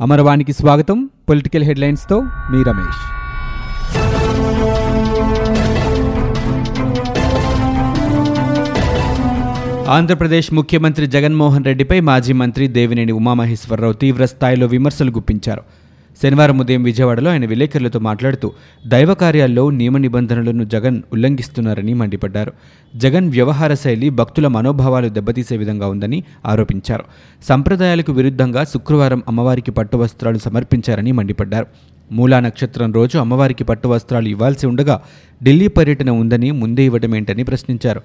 అమరవాణికి స్వాగతం. పొలిటికల్ హెడ్లైన్స్తో మీ రమేష్. ఆంధ్రప్రదేశ్ ముఖ్యమంత్రి జగన్మోహన్ రెడ్డిపై మాజీ మంత్రి దేవినేని ఉమామహేశ్వరరావు తీవ్ర స్థాయిలో విమర్శలు గుప్పించారు. శనివారం ఉదయం విజయవాడలో ఆయన విలేకరులతో మాట్లాడుతూ దైవ కార్యాల్లో నియమ నిబంధనలను జగన్ ఉల్లంఘిస్తున్నారని మండిపడ్డారు. జగన్ వ్యవహార శైలి భక్తుల మనోభావాలు దెబ్బతీసే విధంగా ఉందని ఆరోపించారు. సంప్రదాయాలకు విరుద్ధంగా శుక్రవారం అమ్మవారికి పట్టు వస్త్రాలు సమర్పించారని మండిపడ్డారు. మూలా నక్షత్రం రోజు అమ్మవారికి పట్టు వస్త్రాలు ఇవ్వాల్సి ఉండగా ఢిల్లీ పర్యటన ఉందని ముందే ఇవ్వడమేంటని ప్రశ్నించారు.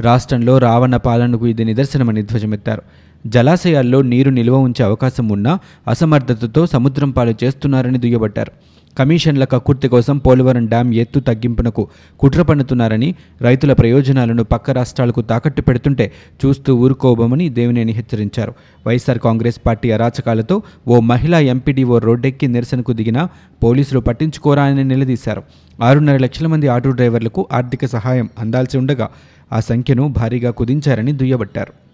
రాష్ట్రంలో రావణ పాలనకు ఇది నిదర్శనమని ధ్వజమెత్తారు. జలాశయాల్లో నీరు నిల్వ ఉంచే అవకాశం ఉన్నా అసమర్థతతో సముద్రం పాలు చేస్తున్నారని దుయ్యబట్టారు. కమిషన్ల కక్కుర్తి కోసం పోలవరం డ్యాం ఎత్తు తగ్గింపునకు కుట్ర పన్నుతున్నారని రైతుల ప్రయోజనాలను పక్క రాష్ట్రాలకు తాకట్టు పెడుతుంటే చూస్తూ ఊరుకోబోమని దేవినేని హెచ్చరించారు. వైఎస్ఆర్ కాంగ్రెస్ పార్టీ అరాచకాలతో ఓ మహిళా ఎంపీడీఓ రోడ్డెక్కి నిరసనకు దిగినా పోలీసులు పట్టించుకోరా అని నిలదీశారు. ఆరున్నర లక్షల మంది ఆటో డ్రైవర్లకు ఆర్థిక సహాయం అందాల్సి ఉండగా ఆ సంఖ్యను భారీగా కుదించారని దుయ్యబట్టారు.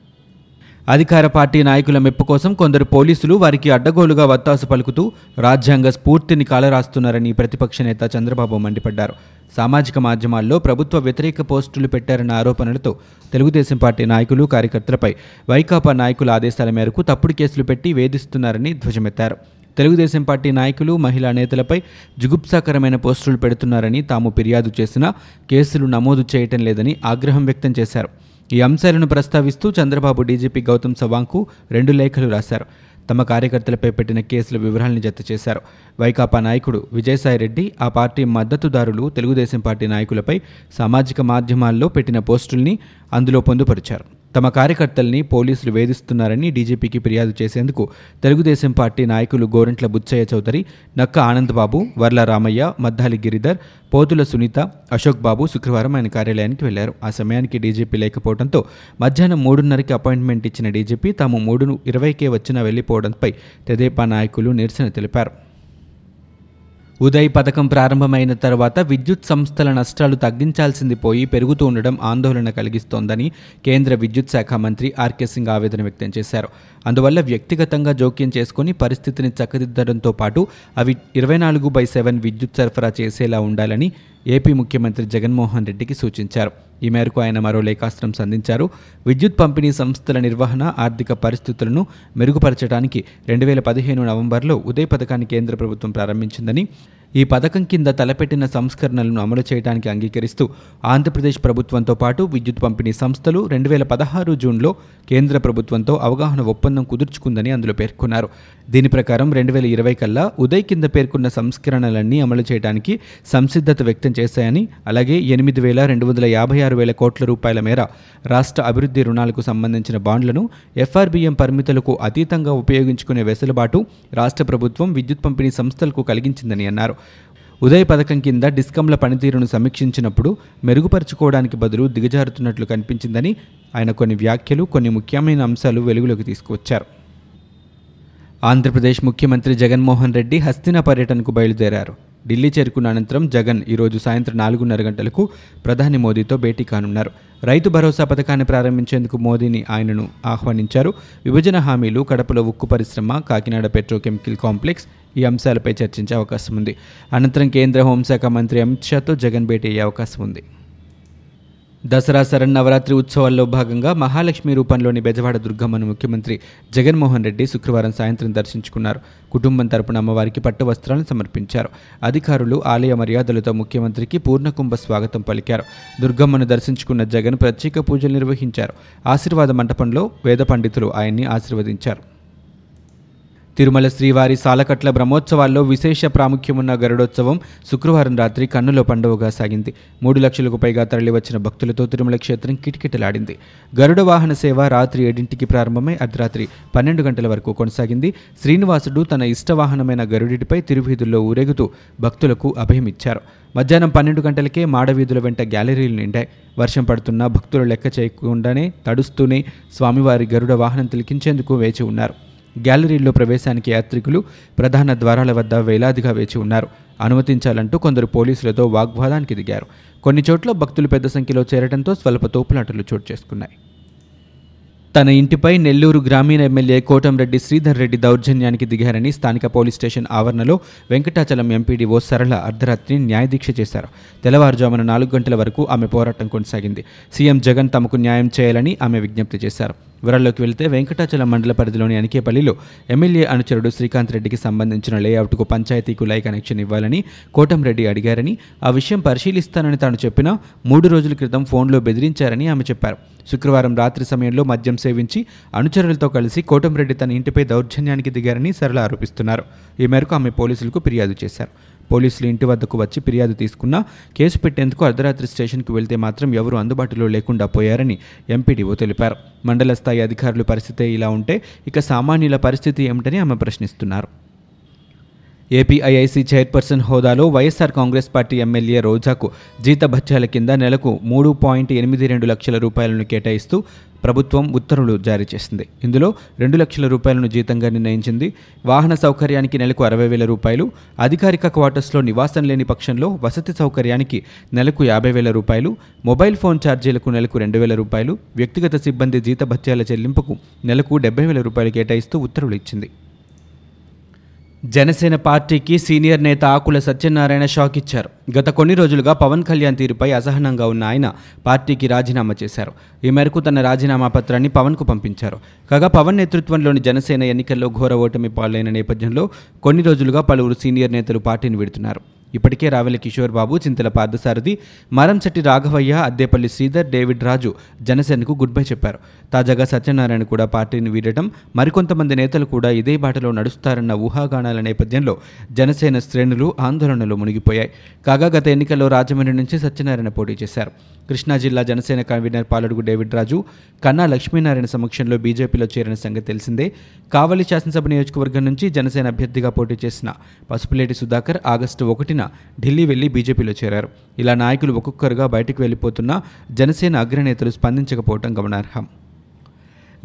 అధికార పార్టీ నాయకుల మెప్పు కోసం కొందరు పోలీసులు వారికి అడ్డగోలుగా వత్తాసు పలుకుతూ రాజ్యాంగ స్ఫూర్తిని కాలరాస్తున్నారని ప్రతిపక్ష నేత చంద్రబాబు మండిపడ్డారు. సామాజిక మాధ్యమాల్లో ప్రభుత్వ వ్యతిరేక పోస్టులు పెట్టారన్న ఆరోపణలతో తెలుగుదేశం పార్టీ నాయకులు కార్యకర్తలపై వైకాపా నాయకుల ఆదేశాల మేరకు తప్పుడు కేసులు పెట్టి వేధిస్తున్నారని ధ్వజమెత్తారు. తెలుగుదేశం పార్టీ నాయకులు మహిళా నేతలపై జుగుప్సాకరమైన పోస్టులు పెడుతున్నారని తాము ఫిర్యాదు చేసినా కేసులు నమోదు చేయటం లేదని ఆగ్రహం వ్యక్తం చేశారు. ఈ అంశాలను ప్రస్తావిస్తూ చంద్రబాబు డీజీపీ గౌతమ్ సవాంగ్కు రెండు లేఖలు రాశారు. తమ కార్యకర్తలపై పెట్టిన కేసుల వివరాలను జత చేశారు. వైకాపా నాయకుడు విజయసాయిరెడ్డి ఆ పార్టీ మద్దతుదారులు తెలుగుదేశం పార్టీ నాయకులపై సామాజిక మాధ్యమాల్లో పెట్టిన పోస్టుల్ని అందులో పొందుపరిచారు. తమ కార్యకర్తల్ని పోలీసులు వేధిస్తున్నారని డీజీపీకి ఫిర్యాదు చేసేందుకు తెలుగుదేశం పార్టీ నాయకులు గోరంట్ల బుచ్చయ్య చౌదరి నక్క ఆనందబాబు వర్ల రామయ్య మద్దాలి గిరిధర్ పోతుల సునీత అశోక్ బాబు శుక్రవారం ఆయన కార్యాలయానికి వెళ్ళారు. ఆ సమయానికి డీజీపీ లేకపోవడంతో మధ్యాహ్నం మూడున్నరకి అపాయింట్మెంట్ ఇచ్చిన డీజీపీ తాము మూడు ఇరవైకే వచ్చినా వెళ్ళిపోవడంపై తెదేపా నాయకులు నిరసన తెలిపారు. ఉదయ్ పథకం ప్రారంభమైన తర్వాత విద్యుత్ సంస్థల నష్టాలు తగ్గించాల్సింది పోయి పెరుగుతూ ఉండడం ఆందోళన కలిగిస్తోందని కేంద్ర విద్యుత్ శాఖ మంత్రి ఆర్కే సింగ్ ఆవేదన వ్యక్తం చేశారు. అందువల్ల వ్యక్తిగతంగా జోక్యం చేసుకుని పరిస్థితిని చక్కదిద్దడంతో పాటు అవి ఇరవై నాలుగు బై సెవెన్ విద్యుత్ సరఫరా చేసేలా ఉండాలని ఏపీ ముఖ్యమంత్రి జగన్మోహన్ రెడ్డికి సూచించారు. ఈ మేరకు ఆయన మరో లేఖాస్త్రం సంధించారు. విద్యుత్ పంపిణీ సంస్థల నిర్వహణ ఆర్థిక పరిస్థితులను మెరుగుపరచడానికి రెండు వేల పదిహేను నవంబర్లో ఉదయ్ పథకాన్ని కేంద్ర ప్రభుత్వం ప్రారంభించిందని ఈ పథకం కింద తలపెట్టిన సంస్కరణలను అమలు చేయడానికి అంగీకరిస్తూ ఆంధ్రప్రదేశ్ ప్రభుత్వంతో పాటు విద్యుత్ పంపిణీ సంస్థలు రెండు వేల పదహారు జూన్లో కేంద్ర ప్రభుత్వంతో అవగాహన ఒప్పందం కుదుర్చుకుందని అందులో పేర్కొన్నారు. దీని ప్రకారం రెండు వేల ఇరవై కల్లా ఉదయ్ కింద పేర్కొన్న సంస్కరణలన్నీ అమలు చేయడానికి సంసిద్ధత వ్యక్తం చేశాయని అలాగే ఎనిమిది వేల రెండు వందల యాభై ఆరు వేల కోట్ల రూపాయల మేర రాష్ట్ర అభివృద్ధి రుణాలకు సంబంధించిన బాండ్లను ఎఫ్ఆర్బిఎం పరిమితులకు అతీతంగా ఉపయోగించుకునే వెసులుబాటు రాష్ట్ర ప్రభుత్వం విద్యుత్ పంపిణీ సంస్థలకు కలిగించిందని అన్నారు. ఉదయ్ పథకం కింద డిస్కంల పనితీరును సమీక్షించినప్పుడు మెరుగుపరుచుకోవడానికి బదులు దిగజారుతున్నట్లు కనిపించిందని ఆయన కొన్ని వ్యాఖ్యలు కొన్ని ముఖ్యమైన అంశాలు వెలుగులోకి తీసుకువచ్చారు. ఆంధ్రప్రదేశ్ ముఖ్యమంత్రి జగన్మోహన్ రెడ్డి హస్తిన పర్యటనకు బయలుదేరారు. ఢిల్లీ చేరుకున్న అనంతరం జగన్ ఈరోజు సాయంత్రం నాలుగున్నర గంటలకు ప్రధాని మోదీతో భేటీ కానున్నారు. రైతు భరోసా పథకాన్ని ప్రారంభించేందుకు మోదీని ఆయనను ఆహ్వానించారు. విభజన హామీలు కడపలో ఉక్కు పరిశ్రమ కాకినాడ పెట్రోకెమికల్ కాంప్లెక్స్ ఈ అంశాలపై చర్చించే అవకాశం ఉంది. అనంతరం కేంద్ర హోంశాఖ మంత్రి అమిత్ షాతో జగన్ భేటీ అయ్యే అవకాశం ఉంది. దసరా శరన్నవరాత్రి ఉత్సవాల్లో భాగంగా మహాలక్ష్మి రూపంలోని బెజవాడ దుర్గమ్మను ముఖ్యమంత్రి జగన్మోహన్ రెడ్డి శుక్రవారం సాయంత్రం దర్శించుకున్నారు. కుటుంబం తరపున అమ్మవారికి పట్టు వస్త్రాలను సమర్పించారు. అధికారులు ఆలయ మర్యాదలతో ముఖ్యమంత్రికి పూర్ణకుంభ స్వాగతం పలికారు. దుర్గమ్మను దర్శించుకున్న జగన్ ప్రత్యేక పూజలు నిర్వహించారు. ఆశీర్వాద మంటపంలో వేద పండితులు ఆయన్ని ఆశీర్వదించారు. తిరుమల శ్రీవారి సాలకట్ల బ్రహ్మోత్సవాల్లో విశేష ప్రాముఖ్యమున్న గరుడోత్సవం శుక్రవారం రాత్రి కన్నుల పండుగగా సాగింది. మూడు లక్షలకు పైగా తరలివచ్చిన భక్తులతో తిరుమల క్షేత్రం కిటకిటలాడింది. గరుడ వాహన సేవ రాత్రి ఏడింటికి ప్రారంభమై అర్ధరాత్రి పన్నెండు గంటల వరకు కొనసాగింది. శ్రీనివాసుడు తన ఇష్టవాహనమైన గరుడిపై తిరువీధుల్లో ఊరేగుతూ భక్తులకు అభయమిచ్చారు. మధ్యాహ్నం పన్నెండు గంటలకే మాడవీధుల వెంట గ్యాలరీలు నిండాయి. వర్షం పడుతున్నా భక్తులు లెక్క చేయకుండానే తడుస్తూనే స్వామివారి గరుడ వాహనం తిలికించేందుకు వేచి ఉన్నారు. గ్యాలరీల్లో ప్రవేశానికి యాత్రికులు ప్రధాన ద్వారాల వద్ద వేలాదిగా వేచి ఉన్నారు. అనుమతించాలంటూ కొందరు పోలీసులతో వాగ్వాదానికి దిగారు. కొన్ని చోట్ల భక్తులు పెద్ద సంఖ్యలో చేరడంతో స్వల్ప తోపులాటలు చోటు చేసుకున్నాయి. తన ఇంటిపై నెల్లూరు గ్రామీణ ఎమ్మెల్యే కోటంరెడ్డి శ్రీధర్ రెడ్డి దౌర్జన్యానికి దిగారని స్థానిక పోలీస్ స్టేషన్ ఆవరణలో వెంకటాచలం ఎంపీడీఓ సరళ అర్ధరాత్రి న్యాయదీక్ష చేశారు. తెల్లవారుజామున నాలుగు గంటల వరకు ఆమె పోరాటం కొనసాగింది. సీఎం జగన్ తమకు న్యాయం చేయాలని ఆమె విజ్ఞప్తి చేశారు. వివరాల్లోకి వెళితే వెంకటాచలం మండల పరిధిలోని అనికేపల్లిలో ఎమ్మెల్యే అనుచరుడు శ్రీకాంత్ రెడ్డికి సంబంధించిన లేఅవుట్కు పంచాయతీకు లై కనెక్షన్ ఇవ్వాలని కోటంరెడ్డి అడిగారని ఆ విషయం పరిశీలిస్తానని తాను చెప్పినా మూడు రోజుల క్రితం ఫోన్లో బెదిరించారని ఆమె చెప్పారు. శుక్రవారం రాత్రి సమయంలో మద్యం సేవించి అనుచరులతో కలిసి కోటంరెడ్డి తన ఇంటిపై దౌర్జన్యానికి దిగారని సరళ ఆరోపిస్తున్నారు. ఈ మేరకు ఆమె పోలీసులకు ఫిర్యాదు చేశారు. పోలీసులు ఇంటి వద్దకు వచ్చి ఫిర్యాదు తీసుకున్నా కేసు పెట్టేందుకు అర్ధరాత్రి స్టేషన్కు వెళ్తే మాత్రం ఎవరూ అందుబాటులో లేకుండా పోయారని ఎంపీడీఓ తెలిపారు. మండల స్థాయి అధికారులు పరిస్థితే ఇలా ఉంటే ఇక సామాన్యుల పరిస్థితి ఏమిటని ఆమె ప్రశ్నిస్తున్నారు. ఏపీఐఐసీ చైర్పర్సన్ హోదాలో వైఎస్ఆర్ కాంగ్రెస్ పార్టీ ఎమ్మెల్యే రోజాకు జీతభత్యాల కింద నెలకు మూడు పాయింట్ ఎనిమిది రెండు లక్షల రూపాయలను కేటాయిస్తూ ప్రభుత్వం ఉత్తర్వులు జారీ చేసింది. ఇందులో రెండు లక్షల రూపాయలను జీతంగా నిర్ణయించింది. వాహన సౌకర్యానికి నెలకు అరవై వేల రూపాయలు అధికారిక క్వార్టర్స్లో నివాసం లేని పక్షంలో వసతి సౌకర్యానికి నెలకు యాభై వేల రూపాయలు మొబైల్ ఫోన్ ఛార్జీలకు నెలకు రెండు వేల రూపాయలు వ్యక్తిగత సిబ్బంది జీతభత్యాల చెల్లింపుకు నెలకు డెబ్బై వేల రూపాయలు కేటాయిస్తూ ఉత్తర్వులు ఇచ్చింది. జనసేన పార్టీకి సీనియర్ నేత ఆకుల సత్యనారాయణ షాక్ ఇచ్చారు. గత కొన్ని రోజులుగా పవన్ కళ్యాణ్ తీరుపై అసహనంగా ఉన్న ఆయన పార్టీకి రాజీనామా చేశారు. ఈ మేరకు తన రాజీనామా పత్రాన్ని పవన్కు పంపించారు. కాగా పవన్ నేతృత్వంలోని జనసేన ఎన్నికల్లో ఘోర ఓటమి పాలైన నేపథ్యంలో కొన్ని రోజులుగా పలువురు సీనియర్ నేతలు పార్టీని విడుతున్నారు. ఇప్పటికే రావెల కిషోర్ బాబు చింతల పార్థసారథి మరంశెట్టి రాఘవయ్య అద్దేపల్లి శ్రీధర్ డేవిడ్ రాజు జనసేనకు గుడ్ బై చెప్పారు. తాజాగా సత్యనారాయణ కూడా పార్టీని వీడటం మరికొంతమంది నేతలు కూడా ఇదే బాటలో నడుస్తారన్న ఊహాగానాల నేపథ్యంలో జనసేన శ్రేణులు ఆందోళనలో మునిగిపోయాయి. కాగా గత ఎన్నికల్లో రాజమండ్రి నుంచి సత్యనారాయణ పోటీ చేశారు. కృష్ణా జిల్లా జనసేన కన్వీనర్ పాలడుగు డేవిడ్ రాజు కన్నా లక్ష్మీనారాయణ సమక్షంలో బీజేపీలో చేరిన సంగతి తెలిసిందే. కావలి శాసనసభ నియోజకవర్గం నుంచి జనసేన అభ్యర్థిగా పోటీ చేసిన పసుపులేటి సుధాకర్ ఆగస్టు ఒకటిన ఢిల్లీ వెళ్ళి బీజేపీలో చేరారు. ఇలా నాయకులు ఒక్కొక్కరుగా బయటకు వెళ్ళిపోతున్నా జనసేన అగ్రనేతలు స్పందించకపోవడం గమనార్హం.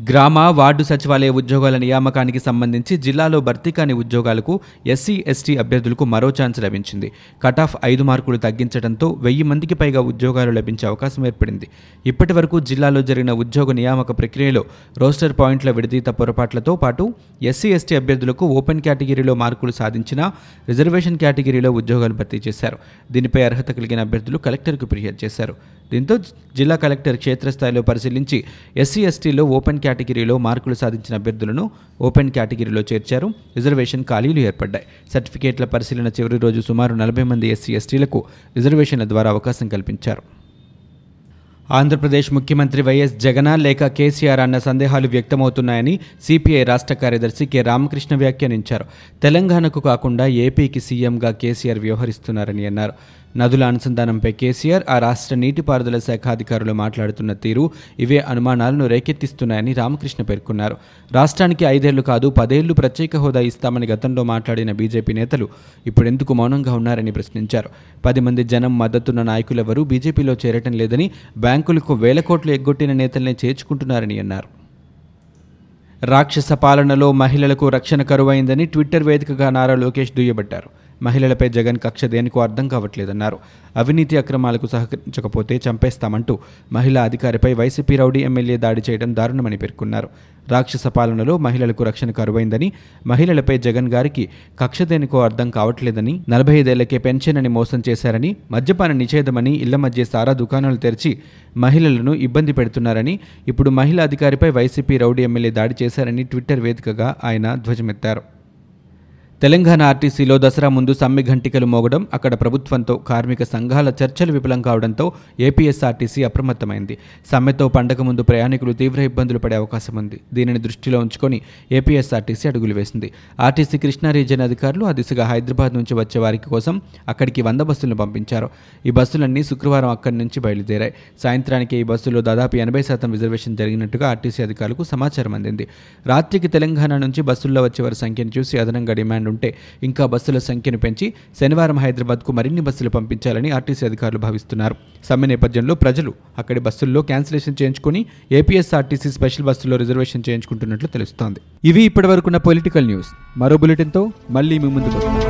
గ్రామ వార్డు సచివాలయ ఉద్యోగాల నియామకానికి సంబంధించి జిల్లాలో భర్తీ కాని ఉద్యోగాలకు ఎస్సీ ఎస్టీ అభ్యర్థులకు మరో ఛాన్స్ లభించింది. కటాఫ్ ఐదు మార్కులు తగ్గించడంతో వెయ్యి మందికి పైగా ఉద్యోగాలు లభించే అవకాశం ఏర్పడింది. ఇప్పటి వరకు జిల్లాలో జరిగిన ఉద్యోగ నియామక ప్రక్రియలో రోస్టర్ పాయింట్ల విడదీత పొరపాట్లతో పాటు ఎస్సీ ఎస్టీ అభ్యర్థులకు ఓపెన్ కేటగిరీలో మార్కులు సాధించిన రిజర్వేషన్ కేటగిరీలో ఉద్యోగాలు భర్తీ చేశారు. దీనిపై అర్హత కలిగిన అభ్యర్థులు కలెక్టర్కు ఫిర్యాదు చేశారు. దీంతో జిల్లా కలెక్టర్ క్షేత్రస్థాయిలో పరిశీలించి ఎస్సీ ఎస్టీలో ఓపెన్ కేటగిరీలో మార్కులు సాధించిన అభ్యర్థులను ఓపెన్ కేటగిరీలో చేర్చారు. రిజర్వేషన్ ఖాళీలు ఏర్పడ్డాయి. సర్టిఫికేట్ల పరిశీలన చివరి రోజు సుమారు నలభై మంది ఎస్సీ ఎస్టీలకు రిజర్వేషన్ల ద్వారా అవకాశం కల్పించారు. ఆంధ్రప్రదేశ్ ముఖ్యమంత్రి వైఎస్ జగన్ లేక కేసీఆర్ అన్న సందేహాలు వ్యక్తమవుతున్నాయని సిపిఐ రాష్ట్ర కార్యదర్శి కె. రామకృష్ణ వ్యాఖ్యానించారు. తెలంగాణకు కాకుండా ఏపీకి సీఎంగా కేసీఆర్ వ్యవహరిస్తున్నారని అన్నారు. నదుల అనుసంధానంపై కేసీఆర్ ఆ రాష్ట్ర నీటిపారుదల శాఖ అధికారులు మాట్లాడుతున్న తీరు ఇవే అనుమానాలను రేకెత్తిస్తున్నాయని రామకృష్ణ పేర్కొన్నారు. రాష్ట్రానికి ఐదేళ్ళు కాదు పదేళ్ళు ప్రత్యేక హోదా ఇస్తామని గతంలో మాట్లాడిన బీజేపీ నేతలు ఇప్పుడెందుకు మౌనంగా ఉన్నారని ప్రశ్నించారు. పది మంది జనం మద్దతున్న నాయకులెవరూ బీజేపీలో చేరటం లేదని బ్యాంకులకు వేల కోట్లు ఎగ్గొట్టిన నేతల్నే చేర్చుకుంటున్నారని అన్నారు. రాక్షస పాలనలో మహిళలకు రక్షణ కరువైందని ట్విట్టర్ వేదికగా నారా లోకేష్ దుయ్యబట్టారు. మహిళలపై జగన్ కక్ష దేనికో అర్థం కావట్లేదన్నారు. అవినీతి అక్రమాలకు సహకరించకపోతే చంపేస్తామంటూ మహిళా అధికారిపై వైసీపీ రౌడీ ఎమ్మెల్యే దాడి చేయడం దారుణమని పేర్కొన్నారు. రాక్షస పాలనలో మహిళలకు రక్షణ కరువైందని మహిళలపై జగన్ గారికి కక్ష దేనికో అర్థం కావట్లేదని నలభై ఐదేళ్ళకే పెన్షన్ అని మోసం చేశారని మద్యపాన నిషేధమని ఇళ్ళ మధ్య సారా దుకాణాలు తెరిచి మహిళలను ఇబ్బంది పెడుతున్నారని ఇప్పుడు మహిళా అధికారిపై వైసీపీ రౌడీ ఎమ్మెల్యే దాడి చేశారని ట్విట్టర్ వేదికగా ఆయన ధ్వజమెత్తారు. తెలంగాణ ఆర్టీసీలో దసరా ముందు సమ్మె ఘంటికలు మోగడం అక్కడ ప్రభుత్వంతో కార్మిక సంఘాల చర్చలు విఫలం కావడంతో ఏపీఎస్ఆర్టీసీ అప్రమత్తమైంది. సమ్మెతో పండగ ముందు ప్రయాణికులు తీవ్ర ఇబ్బందులు పడే అవకాశం ఉంది. దీనిని దృష్టిలో ఉంచుకొని ఏపీఎస్ఆర్టీసీ అడుగులు వేసింది. ఆర్టీసీ కృష్ణా రీజియన్ అధికారులు ఆ దిశగా హైదరాబాద్ నుంచి వచ్చే వారికి కోసం అక్కడికి వంద బస్సులను పంపించారు. ఈ బస్సులన్నీ శుక్రవారం అక్కడి నుంచి బయలుదేరాయి. సాయంత్రానికి ఈ బస్సులో దాదాపు ఎనభై శాతం రిజర్వేషన్ జరిగినట్టుగా ఆర్టీసీ అధికారులకు సమాచారం అందింది. రాత్రికి తెలంగాణ నుంచి బస్సుల్లో వచ్చే వారి సంఖ్యను చూసి అదనంగా డిమాండ్ ఉంటే ఇంకా బస్సుల సంఖ్యను పెంచి శనివారం హైదరాబాద్కు మరిన్ని బస్సులు పంపించాలని ఆర్టీసీ అధికారులు భావిస్తున్నారు. సమ్మె నేపథ్యంలో ప్రజలు అక్కడి బస్సుల్లో క్యాన్సిలేషన్ చేయించుకుని ఏపీఎస్ఆర్టీసీ స్పెషల్ బస్సుల్లో రిజర్వేషన్ చేయించుకుంటున్నట్లు తెలుస్తోంది. ఇవి ఇప్పటివరకున్న పొలిటికల్ న్యూస్. మరో బులెటిన్తో మళ్ళీ మీ ముందుకు వస్తాం.